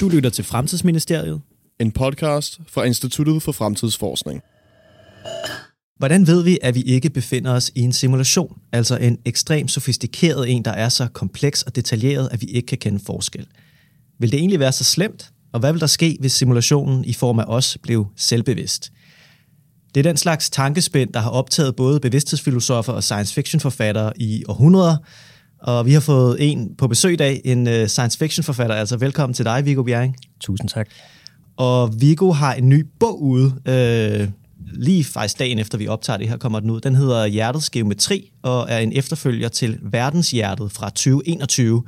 Du lytter til Fremtidsministeriet. En podcast fra Instituttet for Fremtidsforskning. Hvordan ved vi, at vi ikke befinder os i en simulation, altså en ekstremt sofistikeret en, der er så kompleks og detaljeret, at vi ikke kan kende forskel? Vil det egentlig være så slemt? Og hvad vil der ske, hvis simulationen i form af os blev selvbevidst? Det er den slags tankespænd, der har optaget både bevidsthedsfilosofer og science fiction forfattere i århundreder, og vi har fået en på besøg i dag, en uh, science fiction forfatter. Altså velkommen til dig, Viggo Bjerring. Tusind tak. Og Viggo har en ny bog ude, øh, lige faktisk dagen efter vi optager det her, kommer den ud. Den hedder Hjertets Geometri, og er en efterfølger til Verdenshjertet fra 2021,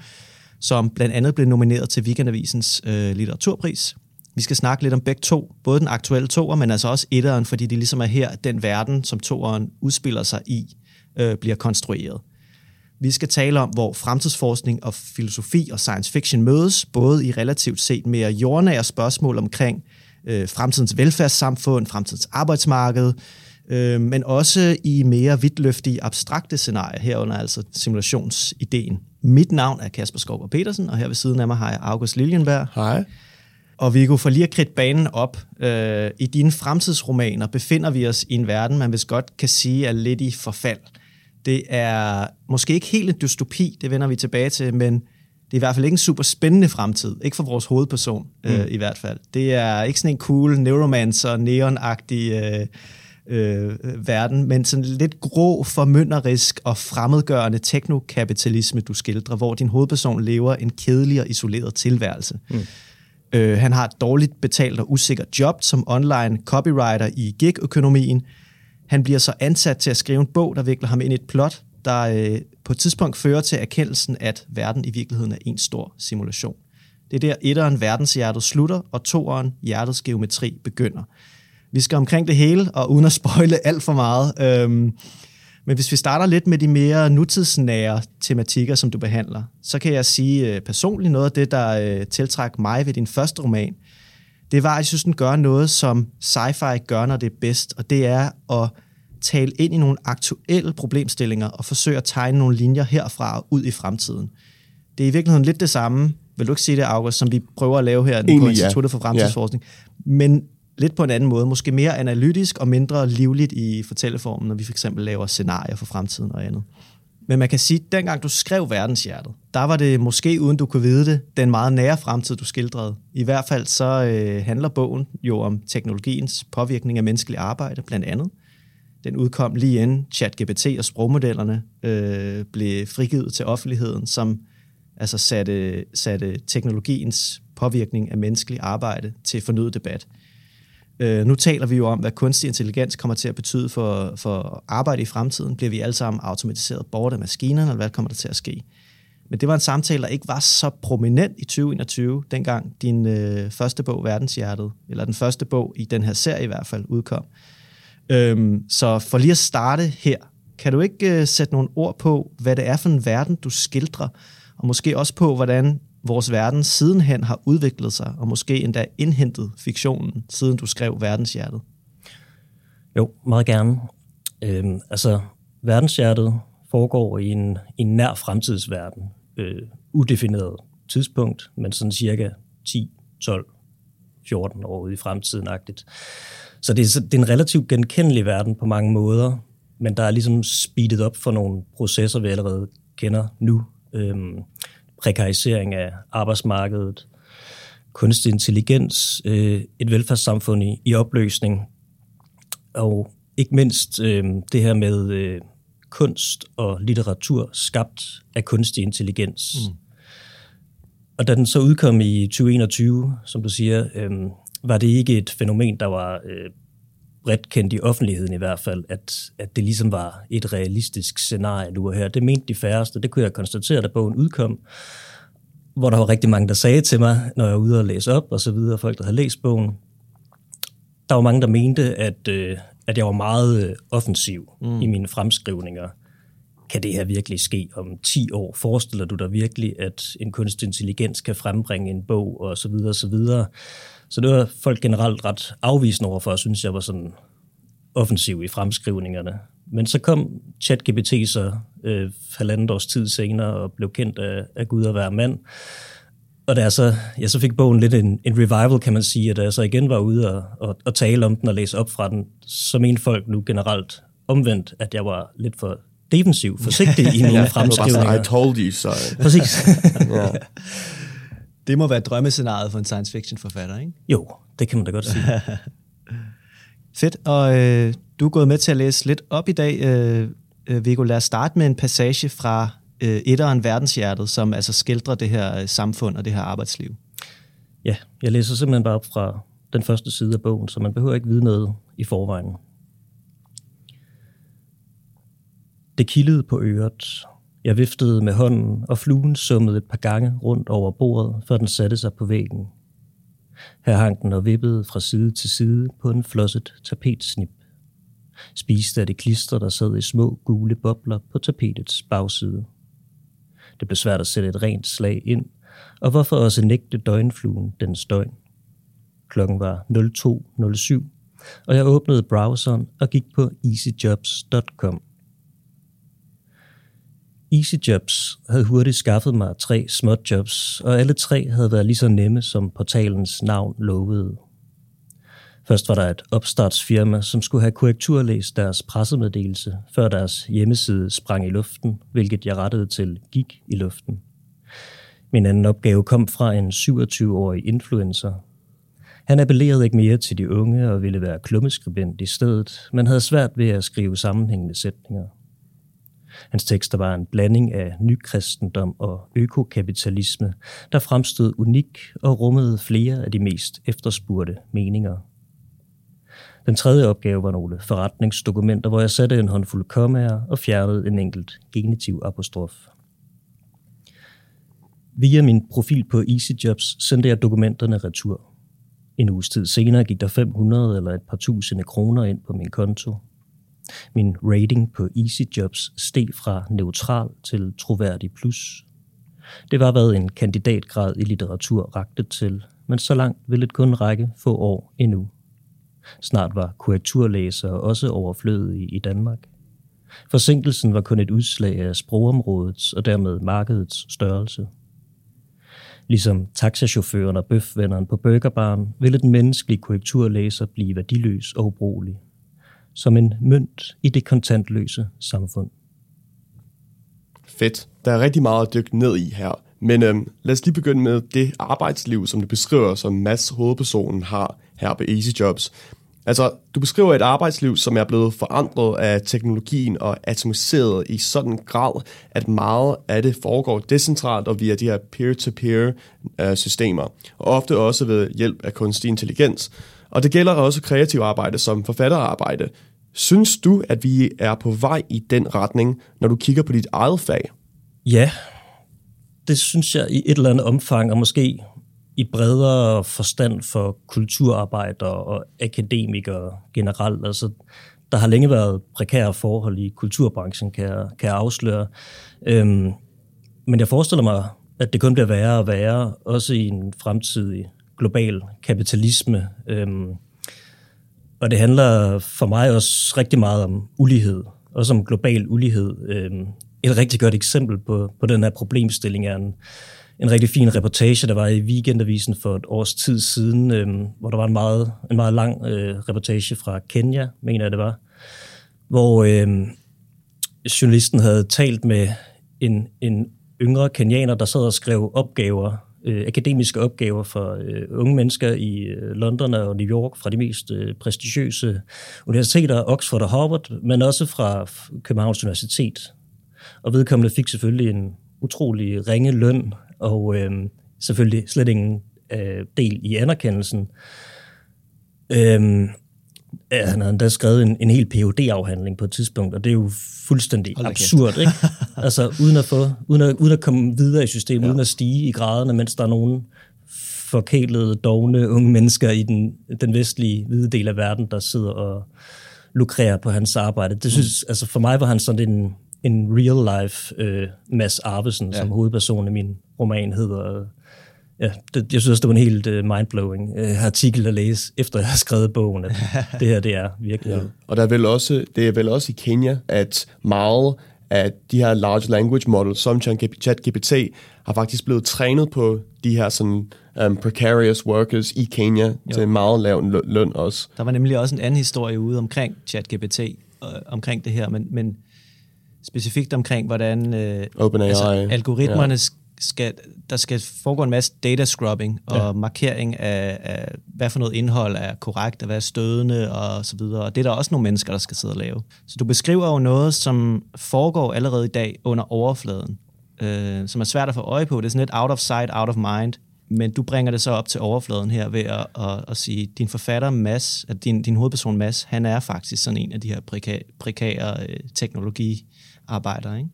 som blandt andet blev nomineret til Weekendavisens øh, litteraturpris. Vi skal snakke lidt om begge to, både den aktuelle toer, men altså også etteren, fordi det ligesom er her, den verden, som toeren udspiller sig i, øh, bliver konstrueret. Vi skal tale om, hvor fremtidsforskning og filosofi og science fiction mødes, både i relativt set mere jordnære spørgsmål omkring øh, fremtidens velfærdssamfund, fremtidens arbejdsmarked, øh, men også i mere vidtløftige abstrakte scenarier, herunder altså simulationsideen. Mit navn er Kasper Skovgaard Petersen, og her ved siden af mig har jeg August Liljenberg. Hej. Og vi kunne få lige at kridte banen op. Øh, I dine fremtidsromaner befinder vi os i en verden, man vist godt kan sige er lidt i forfald. Det er måske ikke helt en dystopi, det vender vi tilbage til, men det er i hvert fald ikke en super spændende fremtid. Ikke for vores hovedperson mm. øh, i hvert fald. Det er ikke sådan en cool neuromancer, neonagtig øh, øh, verden, men sådan lidt grå, formynderisk og fremmedgørende teknokapitalisme, du skildrer, hvor din hovedperson lever en kedelig og isoleret tilværelse. Mm. Øh, han har et dårligt betalt og usikkert job som online copywriter i gig-økonomien. Han bliver så ansat til at skrive en bog, der vikler ham ind i et plot, der øh, på et tidspunkt fører til erkendelsen, at verden i virkeligheden er en stor simulation. Det er der etteren verdenshjertet slutter, og toeren hjertets geometri begynder. Vi skal omkring det hele, og uden at spoile alt for meget. Øhm, men hvis vi starter lidt med de mere nutidsnære tematikker, som du behandler, så kan jeg sige øh, personligt noget af det, der øh, tiltræk mig ved din første roman, det var, at jeg synes, den gør noget, som sci-fi gør, når det er bedst, og det er at tale ind i nogle aktuelle problemstillinger og forsøge at tegne nogle linjer herfra og ud i fremtiden. Det er i virkeligheden lidt det samme, vil du ikke sige det, August, som vi prøver at lave her Egentlig, på Instituttet for Fremtidsforskning, ja. men lidt på en anden måde, måske mere analytisk og mindre livligt i fortælleformen, når vi for eksempel laver scenarier for fremtiden og andet. Men man kan sige, at dengang du skrev Verdenshjertet, der var det måske, uden du kunne vide det, den meget nære fremtid, du skildrede. I hvert fald så øh, handler bogen jo om teknologiens påvirkning af menneskelig arbejde, blandt andet. Den udkom lige inden ChatGPT og sprogmodellerne øh, blev frigivet til offentligheden, som altså satte, satte teknologiens påvirkning af menneskelig arbejde til fornyet debat. Øh, nu taler vi jo om, hvad kunstig intelligens kommer til at betyde for, for arbejde i fremtiden. Bliver vi alle sammen automatiseret bort af maskinerne, eller hvad kommer der til at ske? Men det var en samtale, der ikke var så prominent i 2021, dengang din øh, første bog, Verdenshjertet, eller den første bog i den her serie i hvert fald, udkom. Øhm, så for lige at starte her, kan du ikke øh, sætte nogle ord på, hvad det er for en verden, du skildrer, og måske også på, hvordan vores verden sidenhen har udviklet sig, og måske endda indhentet fiktionen, siden du skrev Verdenshjertet? Jo, meget gerne. Øhm, altså, Verdenshjertet foregår i en, i en nær fremtidsverden. Øh, udefineret tidspunkt, men sådan cirka 10, 12, 14 år ude i fremtiden-agtigt. Så det er, det er en relativt genkendelig verden på mange måder, men der er ligesom speedet op for nogle processer, vi allerede kender nu. Øhm, prekarisering af arbejdsmarkedet, kunstig intelligens, øh, et velfærdssamfund i, i opløsning, og ikke mindst øh, det her med øh, kunst og litteratur skabt af kunstig intelligens. Mm. Og da den så udkom i 2021, som du siger, øh, var det ikke et fænomen, der var øh, bredt kendt i offentligheden i hvert fald, at, at det ligesom var et realistisk scenarie nu og her. Det mente de færreste. Det kunne jeg konstatere, da bogen udkom, hvor der var rigtig mange, der sagde til mig, når jeg var ude og læse op og så videre, folk, der havde læst bogen. Der var mange, der mente, at, øh, at jeg var meget øh, offensiv mm. i mine fremskrivninger. Kan det her virkelig ske om 10 år? Forestiller du dig virkelig, at en kunstig intelligens kan frembringe en bog og så videre og så videre? Så det var folk generelt ret afvisende overfor, synes jeg var sådan offensiv i fremskrivningerne. Men så kom ChatGPT så øh, halvandet års tid senere og blev kendt af, af Gud at være mand. og da jeg så, jeg så fik bogen lidt en, en revival, kan man sige, at da jeg så igen var ude og, og, og tale om den og læse op fra den, så mente folk nu generelt omvendt, at jeg var lidt for defensiv, forsigtig i mine ja, fremskrivninger. I told you so. Præcis. ja. Det må være drømmescenariet for en science fiction forfatter, ikke? Jo, det kan man da godt sige. Fedt, og øh, du er gået med til at læse lidt op i dag, øh, øh, Viggo. Lad os starte med en passage fra øh, etteren Verdenshjertet, som altså skildrer det her øh, samfund og det her arbejdsliv. Ja, jeg læser simpelthen bare op fra den første side af bogen, så man behøver ikke vide noget i forvejen. Det kildede på øret. Jeg viftede med hånden, og fluen summede et par gange rundt over bordet, før den satte sig på væggen. Her hang den og vippede fra side til side på en flosset tapetsnip. Spiste af det klister, der sad i små gule bobler på tapetets bagside. Det blev svært at sætte et rent slag ind, og hvorfor også nægte døgnfluen dens døgn. Klokken var 02.07, og jeg åbnede browseren og gik på easyjobs.com. EasyJobs havde hurtigt skaffet mig tre småjobs, og alle tre havde været lige så nemme, som portalens navn lovede. Først var der et opstartsfirma, som skulle have korrekturlæst deres pressemeddelelse, før deres hjemmeside sprang i luften, hvilket jeg rettede til gik i luften. Min anden opgave kom fra en 27-årig influencer. Han appellerede ikke mere til de unge og ville være klummeskribent i stedet, men havde svært ved at skrive sammenhængende sætninger. Hans tekster var en blanding af nykristendom og økokapitalisme, der fremstod unik og rummede flere af de mest efterspurgte meninger. Den tredje opgave var nogle forretningsdokumenter, hvor jeg satte en håndfuld kommaer og fjernede en enkelt genitiv apostrof. Via min profil på EasyJobs sendte jeg dokumenterne retur. En uges tid senere gik der 500 eller et par tusinde kroner ind på min konto. Min rating på EasyJobs steg fra neutral til troværdig plus. Det var hvad en kandidatgrad i litteratur rakte til, men så langt ville det kun række få år endnu. Snart var korrekturlæsere også overflødige i Danmark. Forsinkelsen var kun et udslag af sprogområdets og dermed markedets størrelse. Ligesom taxachaufføren og bøfvenneren på burgerbaren ville den menneskelige korrekturlæser blive værdiløs og ubrugelig. Som en mønt i det kontantløse samfund. Fedt. Der er rigtig meget at dykke ned i her. Men øhm, lad os lige begynde med det arbejdsliv, som du beskriver, som Mads hovedpersonen har her på Easy Jobs. Altså, du beskriver et arbejdsliv, som er blevet forandret af teknologien og atomiseret i sådan grad, at meget af det foregår decentralt og via de her peer-to-peer øh, systemer, og ofte også ved hjælp af kunstig intelligens. Og det gælder også kreativ arbejde som forfatterarbejde. Synes du, at vi er på vej i den retning, når du kigger på dit eget fag? Ja, det synes jeg i et eller andet omfang, og måske i bredere forstand for kulturarbejdere og akademikere generelt. Altså, der har længe været prekære forhold i kulturbranchen, kan jeg, kan jeg afsløre. Øhm, men jeg forestiller mig, at det kun bliver værre og værre, også i en fremtidig global kapitalisme. Øhm, og det handler for mig også rigtig meget om ulighed, også om global ulighed. Øhm, et rigtig godt eksempel på, på den her problemstilling er en, en rigtig fin reportage, der var i Weekendavisen for et års tid siden, øhm, hvor der var en meget, en meget lang øh, reportage fra Kenya, mener jeg det var, hvor øhm, journalisten havde talt med en, en yngre kenianer, der sad og skrev opgaver, øh, akademiske opgaver for øh, unge mennesker i øh, London og New York fra de mest øh, prestigiøse universiteter, Oxford og Harvard, men også fra Københavns Universitet. Og vedkommende fik selvfølgelig en utrolig ringe løn, og øh, selvfølgelig slet ingen øh, del i anerkendelsen. Øh, Øh, han havde endda skrevet en, en hel phd afhandling på et tidspunkt, og det er jo fuldstændig Hold absurd, ikke? altså uden at, få, uden, at, uden at komme videre i systemet, ja. uden at stige i graderne, mens der er nogen forkælede, dogne unge mennesker i den, den vestlige hvide del af verden, der sidder og lukrerer på hans arbejde. Det synes, mm. altså for mig var han sådan en, en real-life øh, Mads Arvesen, ja. som hovedperson i min roman hedder. Ja, det, jeg synes det var en helt uh, mindblowing uh, artikel at læse, efter jeg har skrevet bogen, at det her, det er virkelig. Ja. Og der er vel også, det er vel også i Kenya, at meget at de her large language models, som ChatGPT, har faktisk blevet trænet på de her sådan, um, precarious workers i Kenya jo. til meget lav løn også. Der var nemlig også en anden historie ude omkring ChatGPT, øh, omkring det her, men, men specifikt omkring, hvordan øh, altså, algoritmerne ja skal, der skal foregå en masse data scrubbing og ja. markering af, af, hvad for noget indhold er korrekt, og hvad er stødende og så videre. Og det er der også nogle mennesker, der skal sidde og lave. Så du beskriver jo noget, som foregår allerede i dag under overfladen, øh, som er svært at få øje på. Det er sådan lidt out of sight, out of mind. Men du bringer det så op til overfladen her ved at, at, at sige, din forfatter Mads, at din, din hovedperson Mads, han er faktisk sådan en af de her prekære øh, teknologiarbejdere, ikke?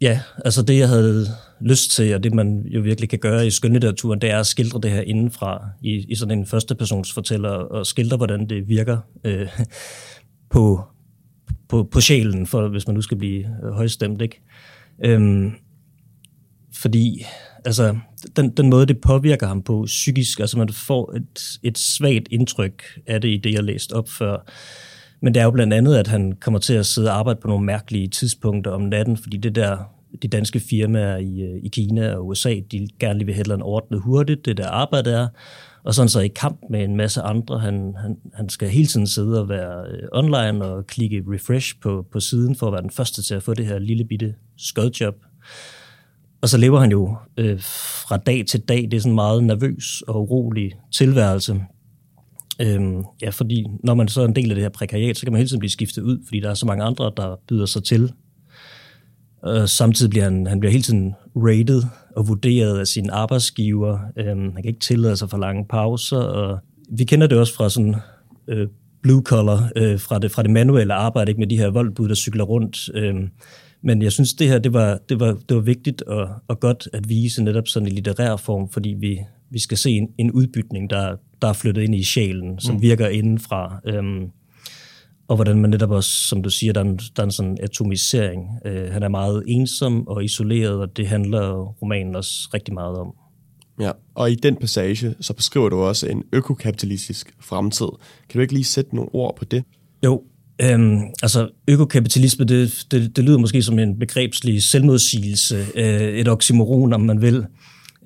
Ja, altså det, jeg havde lyst til, og det man jo virkelig kan gøre i skønlitteraturen, det er at skildre det her indenfra i, i sådan en førstepersons fortæller, og skildre, hvordan det virker øh, på, på, på sjælen, for hvis man nu skal blive øh, højstemt. Ikke? Øhm, fordi altså, den, den måde, det påvirker ham på psykisk, altså man får et, et svagt indtryk af det i det, jeg læste op før. Men det er jo blandt andet, at han kommer til at sidde og arbejde på nogle mærkelige tidspunkter om natten, fordi det der de danske firmaer i, øh, i Kina og USA, de gerne vil have ordnet hurtigt, det der arbejde er, og sådan så i kamp med en masse andre. Han, han, han skal hele tiden sidde og være øh, online og klikke refresh på, på siden for at være den første til at få det her lille bitte skodjob. Og så lever han jo øh, fra dag til dag. Det er sådan en meget nervøs og urolig tilværelse. Øhm, ja, fordi når man så er en del af det her prekariat, så kan man hele tiden blive skiftet ud, fordi der er så mange andre, der byder sig til og samtidig bliver han, han bliver hele tiden rated og vurderet af sin arbejdsgiver. Øhm, han kan ikke tillade sig for lange pauser, og vi kender det også fra sådan øh, blue collar, øh, fra, det, fra det manuelle arbejde, ikke med de her voldbud, der cykler rundt. Øhm, men jeg synes, det her det var, det var, det var vigtigt og, og godt at vise netop sådan en litterær form, fordi vi, vi skal se en, en udbytning, der, der er flyttet ind i sjælen, som mm. virker indenfra. Øhm, og hvordan man netop også, som du siger, der er en, der er en sådan atomisering. Øh, han er meget ensom og isoleret, og det handler romanen også rigtig meget om. Ja, og i den passage, så beskriver du også en økokapitalistisk fremtid. Kan du ikke lige sætte nogle ord på det? Jo, øhm, altså økokapitalisme, det, det, det lyder måske som en begrebslig selvmodsigelse, øh, et oxymoron, om man vil.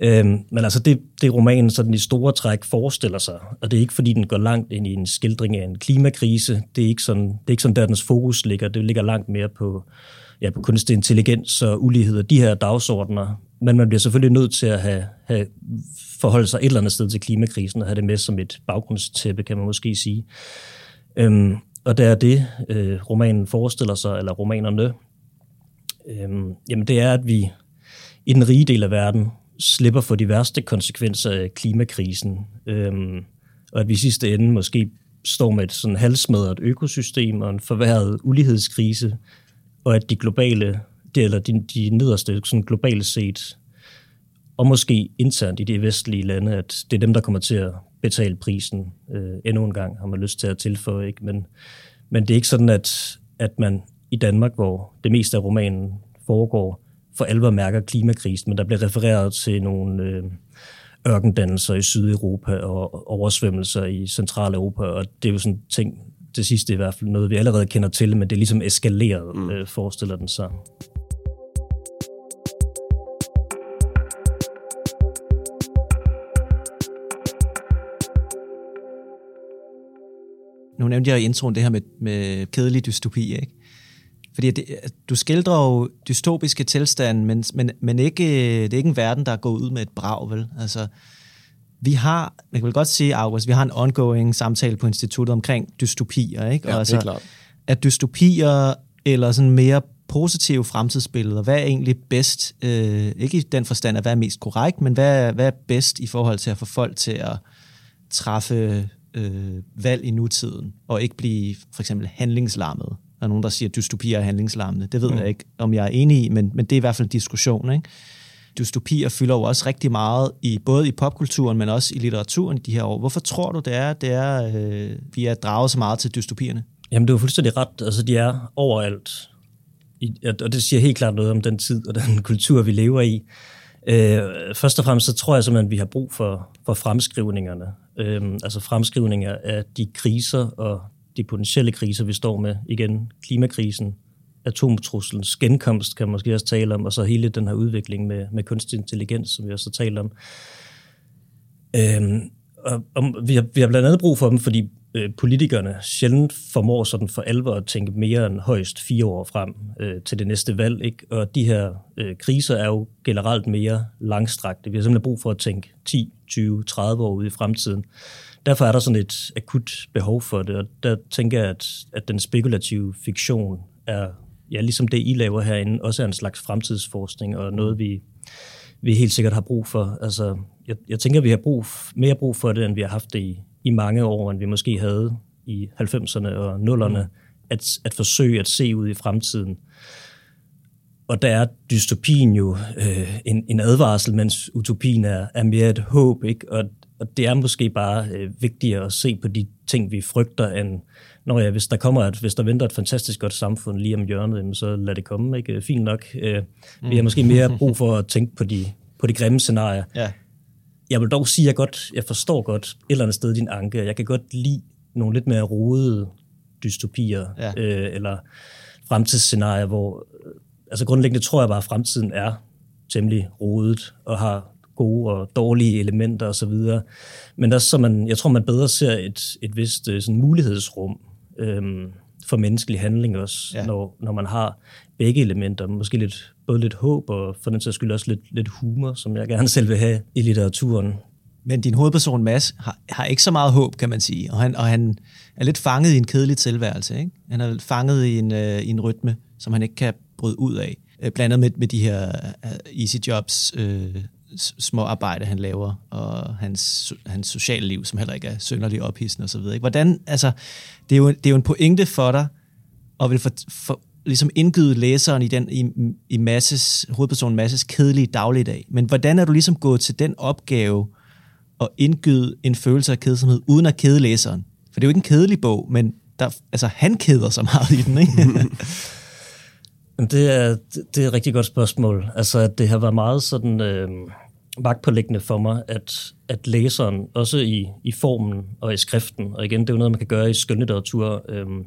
Øhm, men altså det, det romanen sådan i store træk forestiller sig, og det er ikke fordi den går langt ind i en skildring af en klimakrise, det er ikke sådan, det er ikke sådan der dens fokus ligger, det ligger langt mere på, ja, på kunstig intelligens og ulighed og de her dagsordner, men man bliver selvfølgelig nødt til at have, have forholde sig et eller andet sted til klimakrisen og have det med som et baggrundstæppe, kan man måske sige. Øhm, og der er det, øh, romanen forestiller sig, eller romanerne, øhm, jamen det er, at vi i den rige del af verden, slipper for de værste konsekvenser af klimakrisen. Øhm, og at vi i sidste ende måske står med et sådan halsmadret økosystem og en forværret ulighedskrise, og at de globale, det, eller de, de nederste sådan globale set, og måske internt i de vestlige lande, at det er dem, der kommer til at betale prisen øh, endnu en gang, har man lyst til at tilføje. Ikke? Men, men det er ikke sådan, at, at man i Danmark, hvor det meste af romanen foregår, for alvor mærker klimakrisen, men der bliver refereret til nogle øh, ørkendannelser i Sydeuropa og oversvømmelser i Centraleuropa, og det er jo sådan ting, det sidste i hvert fald noget, vi allerede kender til, men det er ligesom eskaleret, mm. øh, forestiller den sig. Nu nævnte jeg i introen det her med, med kedelig dystopi, ikke? Fordi det, du skildrer jo dystopiske tilstande, men, men, men ikke, det er ikke en verden, der er gået ud med et brag, vel? Altså, vi har, jeg kan vel godt sige, August, vi har en ongoing samtale på instituttet omkring dystopier, ikke? Ja, og altså, det er klart. At dystopier eller sådan mere positive fremtidsbilleder, hvad er egentlig bedst, øh, ikke i den forstand, at hvad er mest korrekt, men hvad, hvad er bedst i forhold til at få folk til at træffe øh, valg i nutiden, og ikke blive for eksempel handlingslammet der er nogen, der siger, at dystopier er handlingslammende. Det ved mm. jeg ikke, om jeg er enig i, men, men det er i hvert fald en diskussion. Ikke? Dystopier fylder jo også rigtig meget, i både i popkulturen, men også i litteraturen i de her år. Hvorfor tror du, det er, det er øh, vi er draget så meget til dystopierne? Jamen, det er fuldstændig ret. Altså, de er overalt. I, og det siger helt klart noget om den tid og den kultur, vi lever i. Øh, først og fremmest så tror jeg simpelthen, at vi har brug for, for fremskrivningerne. Øh, altså fremskrivninger af de kriser og de potentielle kriser, vi står med, igen klimakrisen, atomtruslens genkomst, kan man måske også tale om, og så hele den her udvikling med, med kunstig intelligens, som vi også har talt om. Øhm, og, og vi, har, vi har blandt andet brug for dem, fordi øh, politikerne sjældent formår sådan for alvor at tænke mere end højst fire år frem øh, til det næste valg. Ikke? Og de her øh, kriser er jo generelt mere langstrakte. Vi har simpelthen brug for at tænke 10, 20, 30 år ud i fremtiden. Derfor er der sådan et akut behov for det, og der tænker jeg, at, at den spekulative fiktion er, ja, ligesom det I laver herinde, også er en slags fremtidsforskning, og noget vi, vi helt sikkert har brug for. Altså, jeg, jeg tænker, at vi har brug, mere brug for det, end vi har haft det i, i mange år, end vi måske havde i 90'erne og 0'erne, mm. at, at forsøge at se ud i fremtiden. Og der er dystopien jo øh, en, en advarsel, mens utopien er, er mere et håb. Ikke? Og, og det er måske bare øh, vigtigere at se på de ting, vi frygter, end når ja, hvis der kommer et, hvis der venter et fantastisk godt samfund lige om hjørnet, jamen, så lad det komme. Ikke? Fint nok. Øh, mm. Vi har måske mere brug for at tænke på de, på de grimme scenarier. Ja. Jeg vil dog sige, at jeg, godt, jeg forstår godt et eller andet sted din anke. Jeg kan godt lide nogle lidt mere rodede dystopier, ja. øh, eller fremtidsscenarier, hvor øh, altså grundlæggende tror jeg bare, at fremtiden er temmelig rodet og har gode og dårlige elementer osv. Men der så man, jeg tror, man bedre ser et, et vist øh, sådan mulighedsrum øhm, for menneskelig handling også, ja. når, når man har begge elementer. Måske lidt, både lidt håb og for den sags skyld også lidt, lidt humor, som jeg gerne selv vil have i litteraturen. Men din hovedperson, Mads, har, har ikke så meget håb, kan man sige. Og han, og han er lidt fanget i en kedelig tilværelse. Ikke? Han er fanget i en, øh, i en rytme, som han ikke kan bryde ud af. Øh, blandt andet med, med de her easy jobs, øh, små arbejde, han laver, og hans, hans sociale liv, som heller ikke er synderligt ophidsende osv. Hvordan, altså, det er, jo, det er jo en pointe for dig, og vil for, for, ligesom indgyde læseren i, den, i, i masses, hovedpersonen Masses kedelige dagligdag. Men hvordan er du ligesom gået til den opgave at indgyde en følelse af kedsomhed, uden at kede læseren? For det er jo ikke en kedelig bog, men der, altså, han keder sig meget i den, ikke? det, er, det er et rigtig godt spørgsmål. Altså, det har været meget sådan... Øh magtpålæggende for mig, at, at læseren, også i, i formen og i skriften, og igen, det er jo noget, man kan gøre i skønlitteratur, øhm,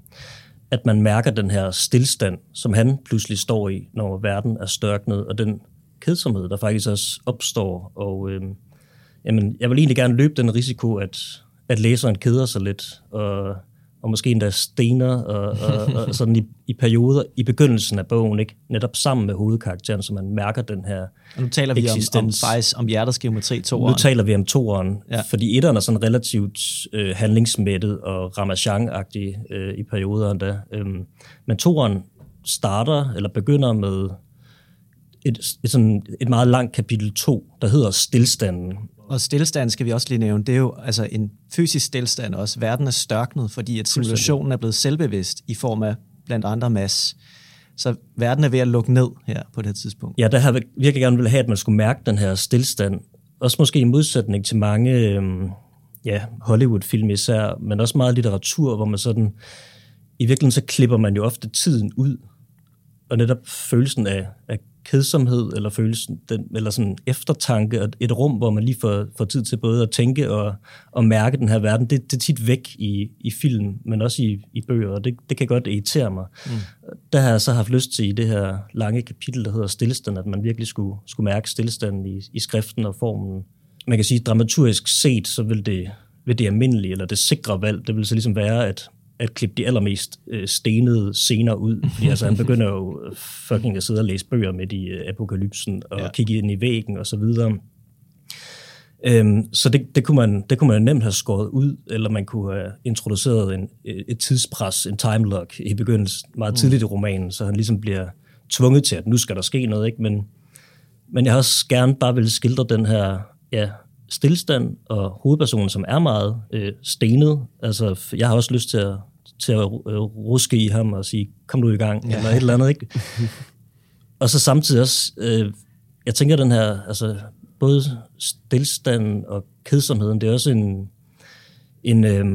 at man mærker den her stillstand, som han pludselig står i, når verden er størknet, og den kedsomhed, der faktisk også opstår. Og øhm, jamen, jeg vil egentlig gerne løbe den risiko, at, at læseren keder sig lidt, og og måske endda stener, og, og, og sådan i, i perioder i begyndelsen af bogen, ikke? netop sammen med hovedkarakteren, så man mærker den her og Nu taler vi om, om, faktisk om hjertets geometri, toeren. Nu taler vi om toeren, ja. fordi etteren er sådan relativt øh, handlingsmættet og ramachan-agtig øh, i perioder endda. Øhm, men toeren starter, eller begynder med et, et, sådan, et meget langt kapitel 2, der hedder Stilstanden, og stillestand skal vi også lige nævne, det er jo altså en fysisk stillestand også. Verden er størknet, fordi at simulationen er blevet selvbevidst i form af blandt andre mass. Så verden er ved at lukke ned her på det her tidspunkt. Ja, der har virkelig gerne vil have, at man skulle mærke den her stillstand. Også måske i modsætning til mange øhm, ja, Hollywood-film især, men også meget litteratur, hvor man sådan, i virkeligheden så klipper man jo ofte tiden ud, og netop følelsen af, af kedsomhed eller følelsen, den, eller sådan eftertanke, og et rum, hvor man lige får, får tid til både at tænke og, og mærke den her verden, det, det er tit væk i, i film, men også i, i bøger, og det, det kan godt irritere mig. Mm. Der har jeg så haft lyst til i det her lange kapitel, der hedder stillestand, at man virkelig skulle, skulle mærke stillestanden i, i skriften og formen. Man kan sige, dramaturgisk set, så vil det, vil det almindelige, eller det sikre valg, det vil så ligesom være, at at klippe de allermest øh, stenede scener ud. Fordi altså, han begynder jo fucking at sidde og læse bøger med i øh, apokalypsen, og ja. kigge ind i væggen og så videre. Øhm, så det, det, kunne man, det kunne man nemt have skåret ud, eller man kunne have introduceret en, et tidspres, en time lock i begyndelsen, meget mm. tidligt i romanen, så han ligesom bliver tvunget til, at nu skal der ske noget. Ikke? Men, men jeg har også gerne bare vil skildre den her ja, stillstand, og hovedpersonen, som er meget øh, stenet. Altså, jeg har også lyst til at, til at øh, ruske i ham og sige, kom du i gang, ja. eller et eller andet, ikke? og så samtidig også, øh, jeg tænker den her, altså, både stillstand og kedsomheden, det er også en, en, øh,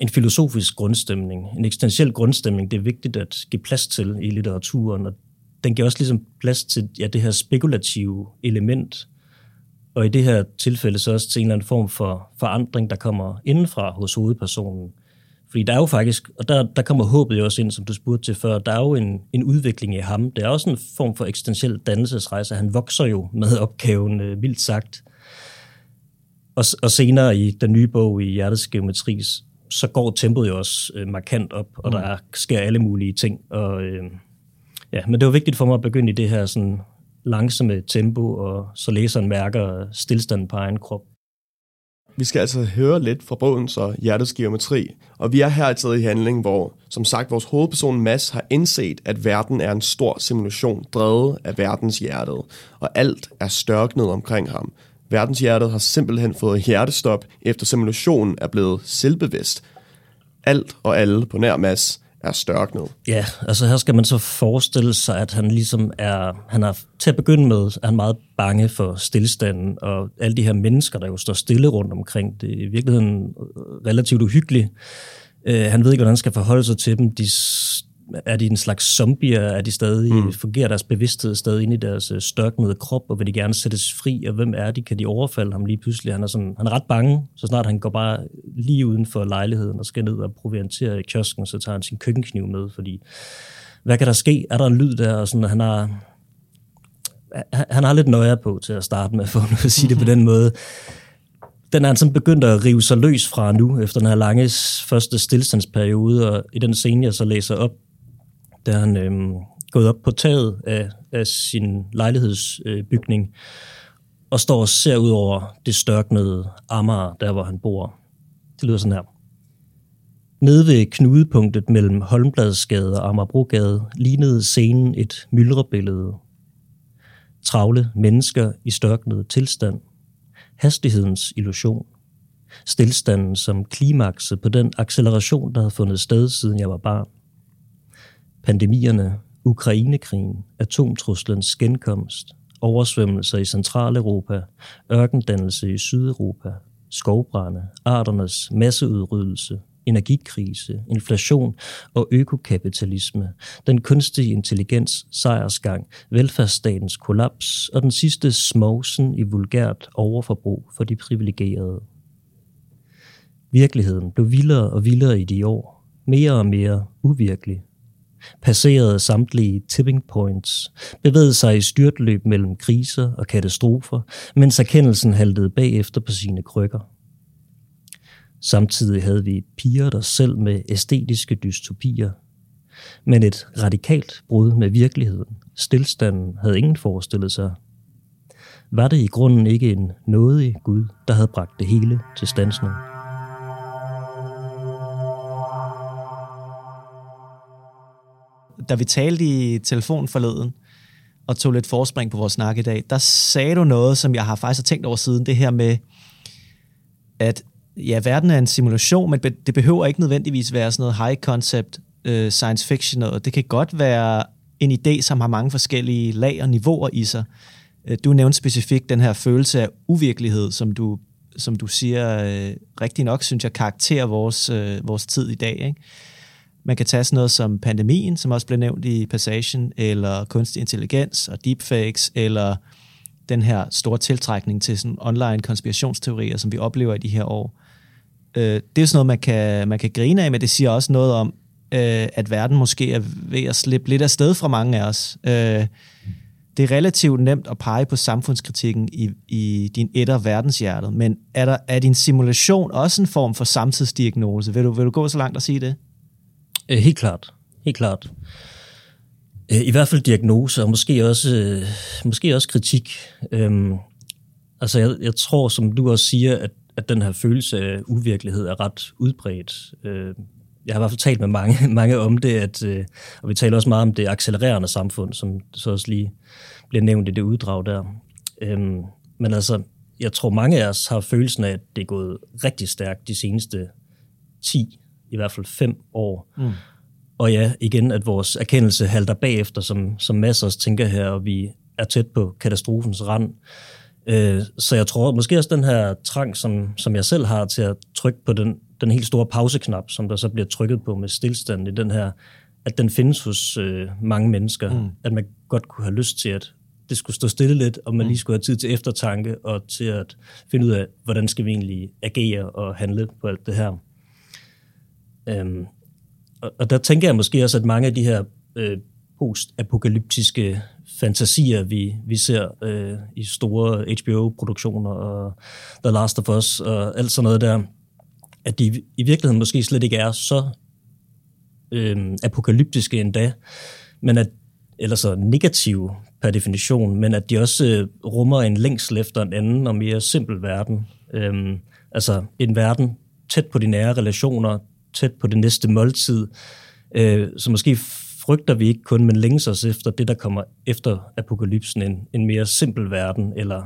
en filosofisk grundstemning, en eksistentiel grundstemning, det er vigtigt at give plads til i litteraturen, og den giver også ligesom plads til ja, det her spekulative element, og i det her tilfælde så også til en eller anden form for forandring, der kommer indenfra hos hovedpersonen. Fordi der er jo faktisk, og der, der kommer håbet jo også ind, som du spurgte til før, der er jo en, en udvikling i ham. Det er også en form for eksistentiel dannelsesrejse. Han vokser jo med opgaven, øh, vildt sagt. Og, og senere i den nye bog i Hjertets Geometri, så går tempoet jo også øh, markant op, og mm. der er, sker alle mulige ting. Og, øh, ja, men det var vigtigt for mig at begynde i det her sådan, langsomme tempo, og så læseren mærker stillstanden på egen krop. Vi skal altså høre lidt fra bogen så Hjertets Geometri, og vi er her et sted i handling, hvor som sagt vores hovedperson Mass har indset, at verden er en stor simulation drevet af verdens hjertet, og alt er størknet omkring ham. Verdenshjertet har simpelthen fået hjertestop, efter simulationen er blevet selvbevidst. Alt og alle på nær Mads er størknet. Ja, altså her skal man så forestille sig, at han ligesom er, han er til at begynde med, er han meget bange for stillestanden, og alle de her mennesker, der jo står stille rundt omkring, det er i virkeligheden øh, relativt uhyggeligt. Uh, øh, han ved ikke, hvordan han skal forholde sig til dem. De er de en slags zombier? Er de stadig, mm. fungerer deres bevidsthed stadig inde i deres øh, størknede krop, og vil de gerne sættes fri, og hvem er de? Kan de overfalde ham lige pludselig? Han er, sådan, han er ret bange, så snart han går bare lige uden for lejligheden og skal ned og proviantere i kiosken, så tager han sin køkkenkniv med, fordi hvad kan der ske? Er der en lyd der? Og sådan, han har, han har lidt nøje på til at starte med, for at sige det på den måde den er han sådan begyndt at rive sig løs fra nu, efter den her lange første stillstandsperiode, og i den scene, jeg så læser op, der er han øh, gået op på taget af, af sin lejlighedsbygning øh, og står og ser ud over det størknede Amager, der hvor han bor. Det lyder sådan her. Nede ved knudepunktet mellem Holmbladsgade og Amagerbrogade lignede scenen et myldrebillede. Travle mennesker i størknet tilstand. Hastighedens illusion. Stilstanden som klimakset på den acceleration, der havde fundet sted, siden jeg var barn pandemierne, Ukrainekrigen, atomtruslens genkomst, oversvømmelser i Centraleuropa, ørkendannelse i Sydeuropa, skovbrænde, arternes masseudryddelse, energikrise, inflation og økokapitalisme, den kunstige intelligens sejrsgang, velfærdsstatens kollaps og den sidste smovsen i vulgært overforbrug for de privilegerede. Virkeligheden blev vildere og vildere i de år, mere og mere uvirkelig, passerede samtlige tipping points, bevægede sig i styrtløb mellem kriser og katastrofer, mens erkendelsen haltede bagefter på sine krykker. Samtidig havde vi piger der selv med æstetiske dystopier. Men et radikalt brud med virkeligheden, stillstanden, havde ingen forestillet sig. Var det i grunden ikke en nådig Gud, der havde bragt det hele til standsning? Da vi talte i telefon forleden, og tog lidt forspring på vores snak i dag, der sagde du noget, som jeg har faktisk tænkt over siden, det her med, at ja, verden er en simulation, men det behøver ikke nødvendigvis være sådan noget high concept uh, science fiction noget. Det kan godt være en idé, som har mange forskellige lag og niveauer i sig. Uh, du nævnte specifikt den her følelse af uvirkelighed, som du, som du siger uh, rigtig nok, synes jeg, karakterer vores, uh, vores tid i dag. Ikke? Man kan tage sådan noget som pandemien, som også blev nævnt i passagen, eller kunstig intelligens og deepfakes, eller den her store tiltrækning til sådan online konspirationsteorier, som vi oplever i de her år. Øh, det er sådan noget, man kan, man kan grine af, men det siger også noget om, øh, at verden måske er ved at slippe lidt af sted fra mange af os. Øh, det er relativt nemt at pege på samfundskritikken i, i din etter verdenshjertet, men er, der, er din simulation også en form for samtidsdiagnose? Vil du, vil du gå så langt at sige det? Øh, helt klart. Helt klart. Øh, I hvert fald diagnose, og måske også, øh, måske også kritik. Øhm, altså, jeg, jeg tror, som du også siger, at, at den her følelse af uvirkelighed er ret udbredt. Øh, jeg har i hvert fald talt med mange, mange om det, at, øh, og vi taler også meget om det accelererende samfund, som så også lige bliver nævnt i det uddrag der. Øhm, men altså, jeg tror mange af os har følelsen af, at det er gået rigtig stærkt de seneste 10 i hvert fald fem år. Mm. Og ja, igen, at vores erkendelse halter bagefter, som, som masser også tænker her, og vi er tæt på katastrofens rand. Øh, så jeg tror måske også den her trang, som, som jeg selv har til at trykke på den, den helt store pauseknap, som der så bliver trykket på med stillstand i den her, at den findes hos øh, mange mennesker. Mm. At man godt kunne have lyst til, at det skulle stå stille lidt, og man mm. lige skulle have tid til eftertanke og til at finde ud af, hvordan skal vi egentlig agere og handle på alt det her. Øhm, og, og der tænker jeg måske også, at mange af de her øh, post-apokalyptiske fantasier, vi, vi ser øh, i store HBO-produktioner og The Last of Us og alt sådan noget der, at de i virkeligheden måske slet ikke er så øh, apokalyptiske endda, men at, eller så negative per definition, men at de også øh, rummer en længsel efter en anden og mere simpel verden. Øh, altså en verden tæt på de nære relationer, tæt på det næste måltid, øh, så måske frygter vi ikke kun, men længes os efter det, der kommer efter apokalypsen, en, en mere simpel verden, eller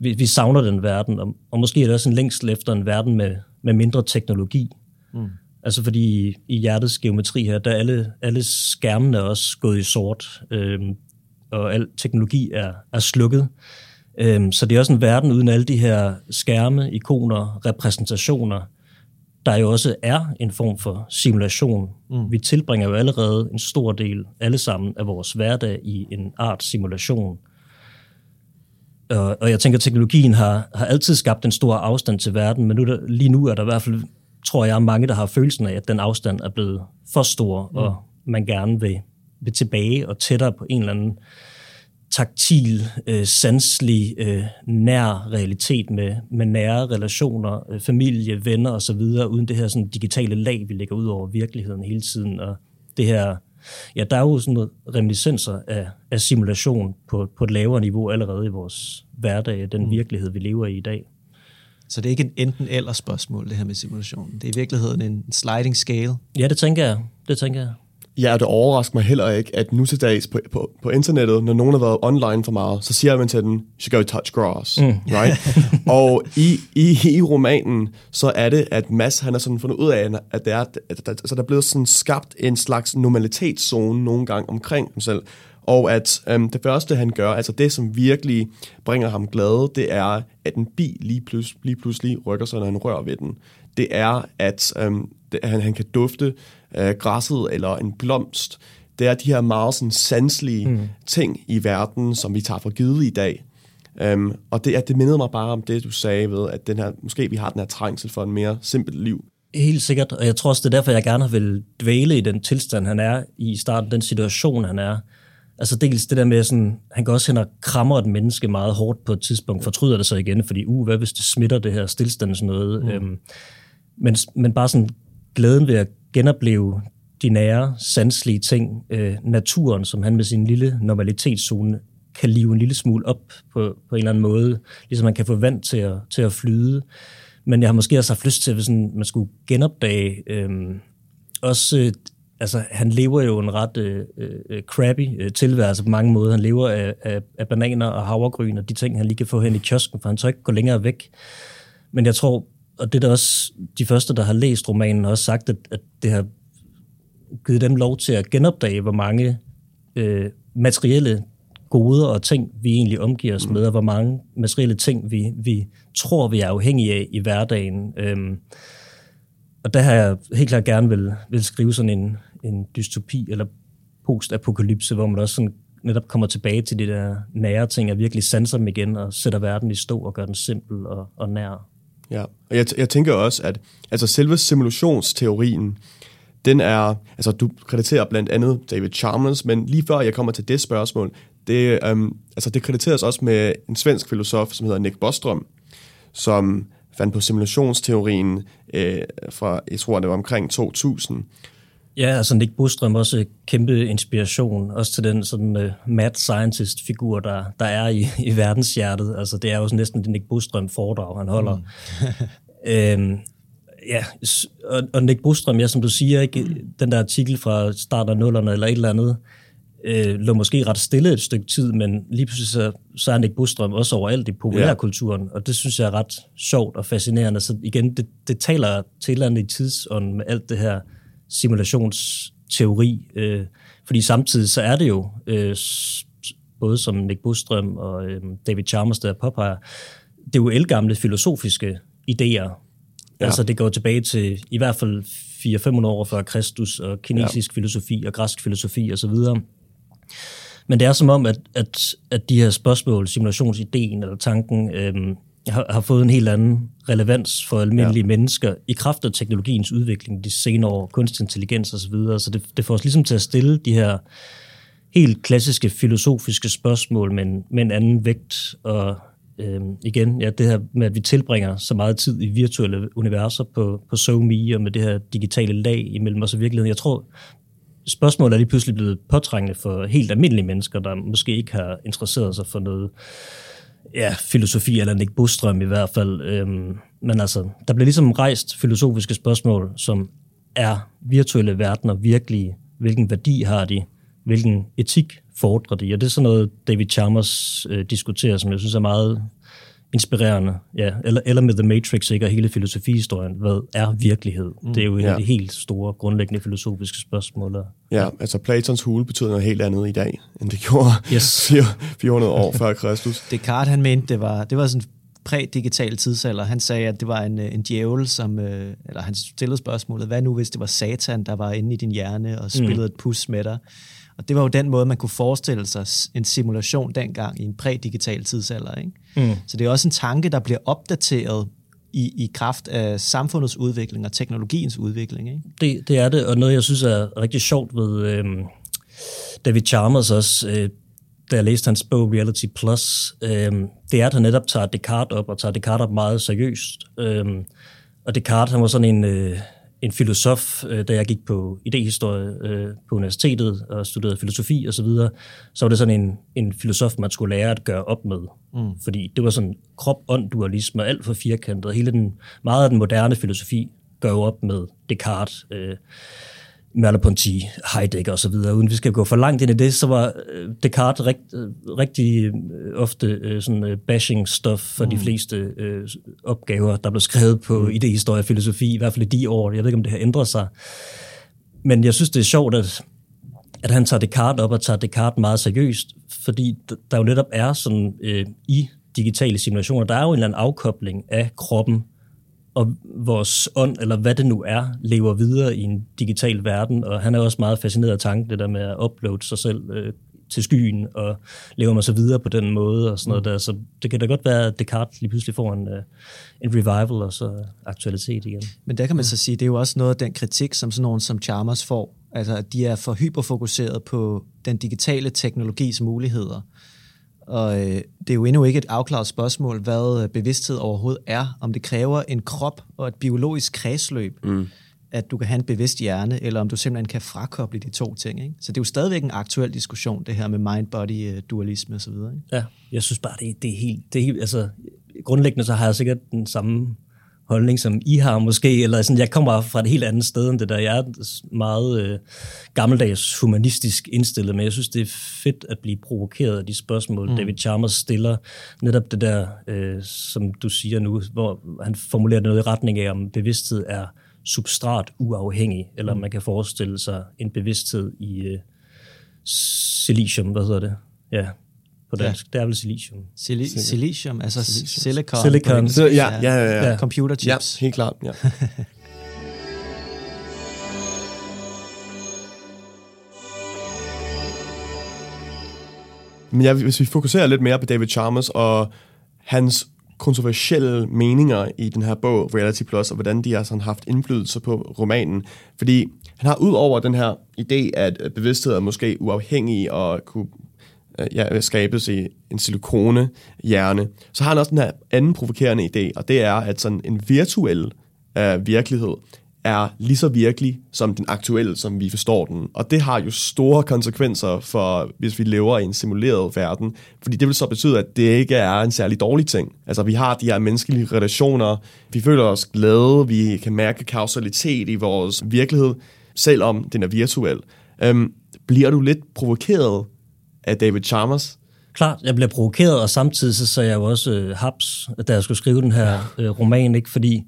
vi, vi savner den verden, og, og måske er det også en længsel efter en verden med, med mindre teknologi. Mm. Altså fordi i, i hjertets geometri her, der er alle, alle skærmene også gået i sort, øhm, og al teknologi er, er slukket. Øhm, så det er også en verden uden alle de her skærme, ikoner, repræsentationer, der jo også er en form for simulation. Mm. Vi tilbringer jo allerede en stor del, alle sammen, af vores hverdag i en art simulation. Og, og jeg tænker, at teknologien har, har altid skabt en stor afstand til verden, men nu der, lige nu er der i hvert fald, tror jeg, mange, der har følelsen af, at den afstand er blevet for stor, mm. og man gerne vil, vil tilbage og tættere på en eller anden øh, taktil, øh, sanselig, øh, nær realitet med, med nære relationer, øh, familie, venner osv., uden det her sådan, digitale lag, vi lægger ud over virkeligheden hele tiden. Og det her, ja, der er jo sådan noget reminiscenser af, af simulation på, på et lavere niveau allerede i vores hverdag, den mm. virkelighed, vi lever i i dag. Så det er ikke en enten-eller spørgsmål, det her med simulationen. Det er i virkeligheden en sliding scale. Ja, det tænker jeg. Det tænker jeg. Ja, det overrasker mig heller ikke, at nu til dags på, på, på internettet, når nogen har været online for meget, så siger man til den, should go touch grass, mm. right? og i, i, i romanen, så er det, at Mads, han har sådan fundet ud af, at der er, at der, så der er blevet sådan skabt en slags normalitetszone nogle gange omkring dem selv. Og at øhm, det første, han gør, altså det, som virkelig bringer ham glade, det er, at en bil lige, plus, lige pludselig rykker sig, når han rører ved den. Det er, at øhm, det, han, han kan dufte øh, græsset eller en blomst. Det er de her meget sådan, sanselige mm. ting i verden, som vi tager for givet i dag. Um, og det, det mindede mig bare om det, du sagde ved, at den her, måske vi har den her trængsel for en mere simpelt liv. Helt sikkert, og jeg tror også, det er derfor, jeg gerne vil dvæle i den tilstand, han er i starten, den situation, han er. Altså dels det der med, sådan, han går også hen og krammer et menneske meget hårdt på et tidspunkt, fortryder det så igen, fordi, uh, hvad hvis det smitter det her stillstand sådan noget. Mm. Øhm, men, men bare sådan glæden ved at genopleve de nære, sanselige ting, øh, naturen, som han med sin lille normalitetszone kan live en lille smule op på, på en eller anden måde, ligesom man kan få vand til at, til at flyde. Men jeg har måske også haft lyst til, at sådan, man skulle genopdage øh, også altså, han lever jo en ret øh, øh, crappy øh, tilværelse på mange måder. Han lever af, af, af bananer og havregryn og de ting, han lige kan få hen i kiosken, for han tør ikke gå længere væk. Men jeg tror, og det er der også de første, der har læst romanen, har også sagt, at, at det har givet dem lov til at genopdage, hvor mange øh, materielle goder og ting, vi egentlig omgiver os med, og hvor mange materielle ting, vi, vi tror, vi er afhængige af i hverdagen. Øhm, og der har jeg helt klart gerne vil, vil skrive sådan en, en dystopi eller postapokalypse, hvor man også sådan netop kommer tilbage til de der nære ting, og virkelig sanser dem igen og sætter verden i stå og gør den simpel og, og nær. Ja, og jeg, jeg tænker også, at altså selve simulationsteorien, den er, altså du krediterer blandt andet David Chalmers, men lige før jeg kommer til det spørgsmål, det, øhm, altså det krediteres også med en svensk filosof, som hedder Nick Bostrom, som fandt på simulationsteorien øh, fra, jeg tror det var omkring 2000, Ja, altså Nick Bostrøm også kæmpe inspiration, også til den sådan uh, mad scientist-figur, der, der er i, i verdenshjertet. Altså det er jo næsten det Nick Bostrøm foredrag, han holder. Mm. øhm, ja, og, og Nick Bostrøm, ja, som du siger, ikke, den der artikel fra starten af nullerne eller et eller andet, øh, lå måske ret stille et stykke tid, men lige pludselig så, så er Nick Bostrøm også overalt i populærkulturen, ja. og det synes jeg er ret sjovt og fascinerende. Så igen, det, det taler til et eller andet i tidsånden med alt det her simulationsteori, øh, fordi samtidig så er det jo, øh, både som Nick Bostrøm og øh, David Chalmers der påpeger, det er jo elgamle filosofiske idéer. Ja. Altså det går tilbage til i hvert fald 400-500 år før Kristus, og kinesisk ja. filosofi og græsk filosofi osv. Men det er som om, at, at, at de her spørgsmål, simulationsideen eller tanken, øh, har, har fået en helt anden relevans for almindelige ja. mennesker i kraft af teknologiens udvikling de senere år, kunstig intelligens osv. Så, videre. så det, det får os ligesom til at stille de her helt klassiske filosofiske spørgsmål med en, med en anden vægt. Og øhm, igen, ja, det her med, at vi tilbringer så meget tid i virtuelle universer på, på SoMe og med det her digitale lag imellem os og virkeligheden. Jeg tror, spørgsmål er lige pludselig blevet påtrængende for helt almindelige mennesker, der måske ikke har interesseret sig for noget ja, filosofi, eller Nick Bostrøm i hvert fald. Øhm, men altså, der bliver ligesom rejst filosofiske spørgsmål, som er virtuelle verdener virkelige? Hvilken værdi har de? Hvilken etik fordrer de? Og det er sådan noget, David Chalmers øh, diskuterer, som jeg synes er meget inspirerende. Ja, eller, eller med The Matrix, ikke? og hele filosofihistorien. Hvad er virkelighed? Mm. Det er jo et ja. helt store, grundlæggende filosofiske spørgsmål. Ja, altså Platons hule betyder noget helt andet i dag, end det gjorde yes. 400 år før Kristus. Descartes, han mente, det var, det var sådan prædigital tidsalder. Han sagde, at det var en, en djævel, som, øh, eller han stillede spørgsmålet, hvad nu hvis det var satan, der var inde i din hjerne og mm. spillede mm. et pus med dig? Og det var jo den måde, man kunne forestille sig en simulation dengang i en prædigital tidsalder. Ikke? Mm. Så det er også en tanke, der bliver opdateret i, i kraft af samfundets udvikling og teknologiens udvikling. Ikke? Det, det er det, og noget, jeg synes er rigtig sjovt ved øh, David Chalmers også, øh, da jeg læste hans bog Reality Plus, øh, det er, at han netop tager Descartes op, og tager Descartes op meget seriøst. Øh, og Descartes, han var sådan en... Øh, en filosof, øh, da jeg gik på idehistorie øh, på universitetet og studerede filosofi og så videre, så var det sådan en, en filosof, man skulle lære at gøre op med. Mm. Fordi det var sådan krop-ånd-dualisme, alt for firkantet. Hele den, meget af den moderne filosofi gør jo op med Descartes. Øh, Merleau-Ponty, Heidegger og så videre. Uden vi skal gå for langt ind i det, så var øh, Descartes rigt, øh, rigtig øh, ofte sådan bashing stuff for mm. de fleste øh, opgaver, der blev skrevet på mm. idehistorie og filosofi, i hvert fald i de år. Jeg ved ikke, om det har ændret sig. Men jeg synes, det er sjovt, at, at han tager Descartes op og tager Descartes meget seriøst, fordi der jo netop er sådan øh, i digitale simulationer, der er jo en eller anden afkobling af kroppen og vores ånd, eller hvad det nu er, lever videre i en digital verden, og han er også meget fascineret af tanken, det der med at uploade sig selv øh, til skyen, og lever man så videre på den måde, og sådan noget mm. der. Så det kan da godt være, at Descartes lige pludselig får en, øh, en revival, og så aktualitet igen. Men der kan man så sige, det er jo også noget af den kritik, som sådan nogen som Chalmers får, altså at de er for hyperfokuseret på den digitale teknologis muligheder, og øh, det er jo endnu ikke et afklaret spørgsmål, hvad øh, bevidsthed overhovedet er. Om det kræver en krop og et biologisk kredsløb, mm. at du kan have en bevidst hjerne, eller om du simpelthen kan frakoble de to ting. Ikke? Så det er jo stadigvæk en aktuel diskussion, det her med mind-body-dualisme osv. Ikke? Ja, jeg synes bare, det, det er helt... Det er helt altså, grundlæggende så har jeg sikkert den samme holdning, som I har måske, eller sådan, jeg kommer fra et helt andet sted end det der. Jeg er meget øh, gammeldags humanistisk indstillet, men jeg synes, det er fedt at blive provokeret af de spørgsmål, mm. David Chalmers stiller. Netop det der, øh, som du siger nu, hvor han formulerer noget i retning af, om bevidsthed er substrat uafhængig, eller mm. man kan forestille sig en bevidsthed i øh, silicium, hvad hedder det? Ja, på dansk. Ja. Det er vel silicium. Sili- silicium, altså silicium. silicon. Silicon. Så, ja, ja, ja, ja. Computer chips. Ja, helt klart. Ja. Men ja, hvis vi fokuserer lidt mere på David Chalmers og hans kontroversielle meninger i den her bog, Reality Plus, og hvordan de har sådan haft indflydelse på romanen. Fordi han har ud over den her idé, at bevidsthed er måske uafhængig og kunne Øh, ja, skabes i en silikone hjerne, så har han også den her anden provokerende idé, og det er, at sådan en virtuel øh, virkelighed er lige så virkelig som den aktuelle, som vi forstår den. Og det har jo store konsekvenser for, hvis vi lever i en simuleret verden. Fordi det vil så betyde, at det ikke er en særlig dårlig ting. Altså, vi har de her menneskelige relationer, vi føler os glade, vi kan mærke kausalitet i vores virkelighed, selvom den er virtuel. Øhm, bliver du lidt provokeret af David Chalmers. Klart, jeg blev provokeret, og samtidig så sagde jeg jo også øh, haps, da jeg skulle skrive den her øh, roman, ikke? fordi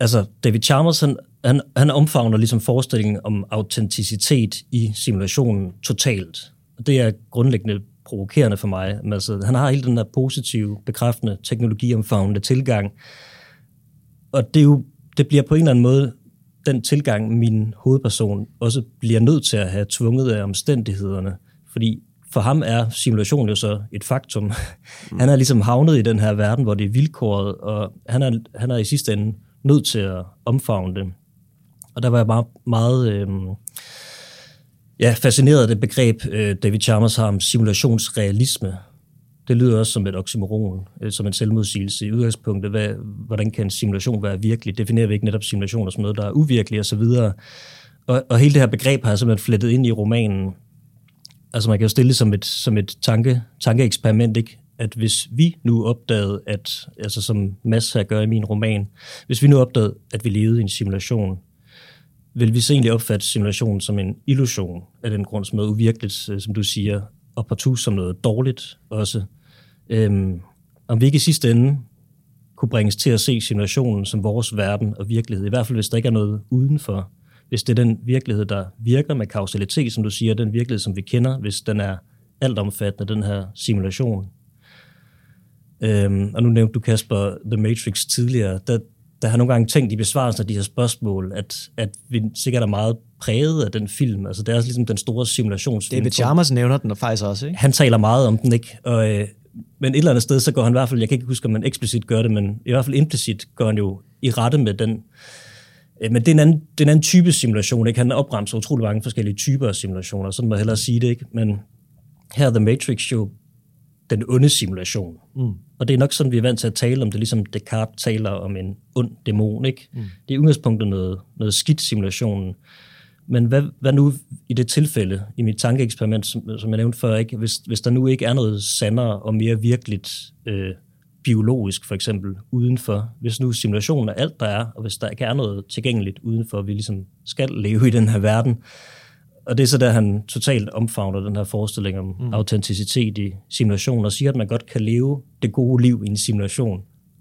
altså, David Chalmers, han, han, han omfavner ligesom forestillingen om autenticitet i simulationen totalt. Og det er grundlæggende provokerende for mig. Men altså, han har hele den der positive, bekræftende, teknologiomfavnende tilgang. Og det, er jo, det bliver på en eller anden måde den tilgang, min hovedperson også bliver nødt til at have tvunget af omstændighederne. Fordi for ham er simulation jo så et faktum. Mm. Han er ligesom havnet i den her verden, hvor det er vilkåret, og han er, han er i sidste ende nødt til at omfavne det. Og der var jeg bare meget øh, ja, fascineret af det begreb, øh, David Chalmers har om simulationsrealisme. Det lyder også som et oxymoron, øh, som en selvmodsigelse i udgangspunktet. Hvad, hvordan kan en simulation være virkelig? Definerer vi ikke netop simulationer som noget, der er uvirkeligt osv.? Og, og hele det her begreb har jeg simpelthen flettet ind i romanen. Altså man kan jo stille det som et, som et tanke, tankeeksperiment, ikke? at hvis vi nu opdagede, at, altså som Mads her gør i min roman, hvis vi nu opdagede, at vi levede i en simulation, vil vi så egentlig opfatte simulationen som en illusion af den grund, som noget uvirkeligt, øh, som du siger, og partout som noget dårligt også. Øhm, om vi ikke i sidste ende kunne bringes til at se simulationen som vores verden og virkelighed, i hvert fald hvis der ikke er noget udenfor, hvis det er den virkelighed, der virker med kausalitet, som du siger, den virkelighed, som vi kender, hvis den er altomfattende, den her simulation. Øhm, og nu nævnte du Kasper The Matrix tidligere, der, der har nogle gange tænkt i besvarelsen af de her spørgsmål, at, at vi sikkert er meget præget af den film. Altså det er ligesom den store simulationsfilm. David Chalmers nævner den faktisk også, ikke? Han taler meget om den, ikke? Og, øh, men et eller andet sted, så går han i hvert fald, jeg kan ikke huske, om man eksplicit gør det, men i hvert fald implicit går han jo i rette med den. Øh, men det er, en anden, det er en anden type simulation, ikke? Han opremser utrolig mange forskellige typer af simulationer, sådan må jeg hellere sige det, ikke? Men her er The Matrix jo den onde simulation. Mm. Og det er nok sådan, vi er vant til at tale om det, ligesom Descartes taler om en ond dæmon. Ikke? Mm. Det er udgangspunktet noget, noget skidt simulationen. Men hvad, hvad nu i det tilfælde, i mit tankeeksperiment, som, som jeg nævnte før, ikke? Hvis, hvis der nu ikke er noget sandere og mere virkeligt øh, biologisk for eksempel udenfor, hvis nu simulationen er alt, der er, og hvis der ikke er noget tilgængeligt udenfor, vi ligesom skal leve i den her verden, og det er så der, han totalt omfavner den her forestilling om mm. autenticitet i simulation, og siger, at man godt kan leve det gode liv i en simulation.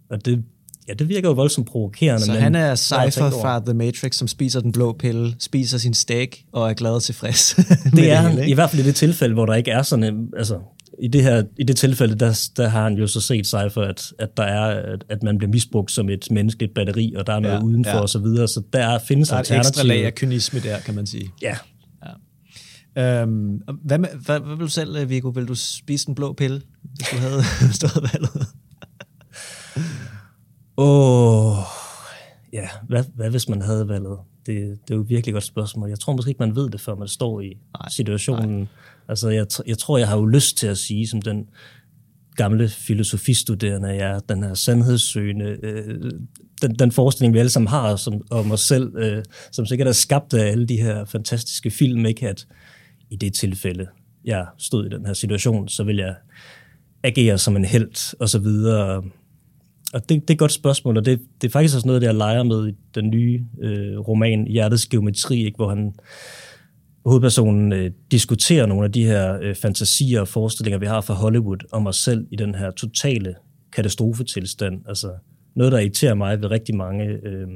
Og det, ja, det virker jo voldsomt provokerende. Så men han er Cypher fra The Matrix, som spiser den blå pille, spiser sin steak og er glad og tilfreds. det er han, i hvert fald i det tilfælde, hvor der ikke er sådan en, altså, i det her i det tilfælde, der, der har han jo så set Cypher, at, at, der er, at, at man bliver misbrugt som et menneskeligt batteri, og der er noget ja, udenfor ja. og så videre, så der findes der er et ekstra lag af kynisme der, kan man sige. Ja, Øhm, hvad, med, hvad, hvad vil du selv, Viggo? Vil du spise en blå pille, hvis du havde stået valget? Åh, oh, ja, hvad, hvad hvis man havde valget? Det, det er jo et virkelig godt spørgsmål. Jeg tror måske ikke, man ved det, før man står i nej, situationen. Nej. Altså, jeg, jeg tror, jeg har jo lyst til at sige, som den gamle filosofistuderende jeg er, den her sandhedssøgende, øh, den, den forestilling, vi alle sammen har som, om os selv, øh, som sikkert er skabt af alle de her fantastiske film, ikke? at i det tilfælde, jeg stod i den her situation, så vil jeg agere som en held, og så videre. Og det, det er et godt spørgsmål, og det, det er faktisk også noget, det jeg leger med i den nye øh, roman Hjertets Geometri, ikke? hvor han hovedpersonen øh, diskuterer nogle af de her øh, fantasier og forestillinger, vi har fra Hollywood om os selv i den her totale katastrofetilstand. Altså noget, der irriterer mig ved rigtig mange øh,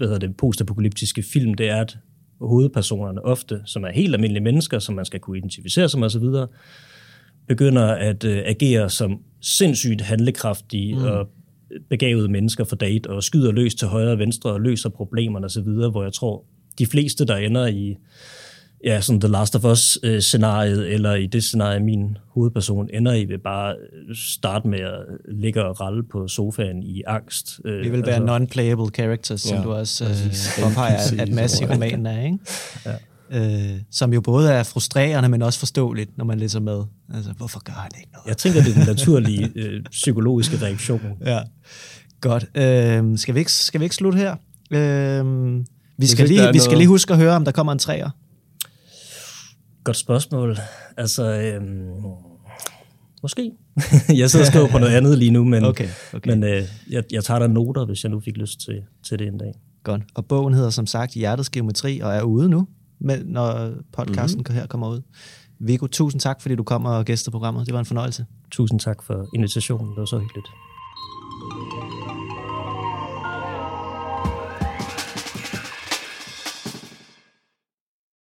hvad hedder det, postapokalyptiske film, det er, at hovedpersonerne ofte, som er helt almindelige mennesker, som man skal kunne identificere sig med osv., begynder at øh, agere som sindssygt handlekraftige mm. og begavede mennesker for date, og skyder løs til højre og venstre og løser problemerne osv., hvor jeg tror, de fleste, der ender i ja, sådan The Last of Us-scenariet, eller i det scenarie, min hovedperson ender i, vil bare starte med at ligge og ralle på sofaen i angst. Det vil være altså, non-playable characters, som ja, du også øh, påpeger, at, at masse i romanen er, ikke? Ja. Øh, som jo både er frustrerende, men også forståeligt, når man læser med. Altså, hvorfor gør han ikke noget? Jeg tænker, det er den naturlige øh, psykologiske reaktion. Ja, godt. Øh, skal, vi ikke, skal vi ikke slutte her? Øh, vi skal, lige, vi skal lige huske at høre, om der kommer en træer. Godt spørgsmål. Altså, øhm, måske. jeg sidder og skriver på noget andet lige nu, men, okay, okay. men øh, jeg, jeg tager der noter, hvis jeg nu fik lyst til, til det en dag. Godt. Og bogen hedder som sagt Hjertets Geometri, og er ude nu, når podcasten mm-hmm. her kommer ud. Viggo, tusind tak, fordi du kom og gæstede programmet. Det var en fornøjelse. Tusind tak for invitationen. Det var så hyggeligt.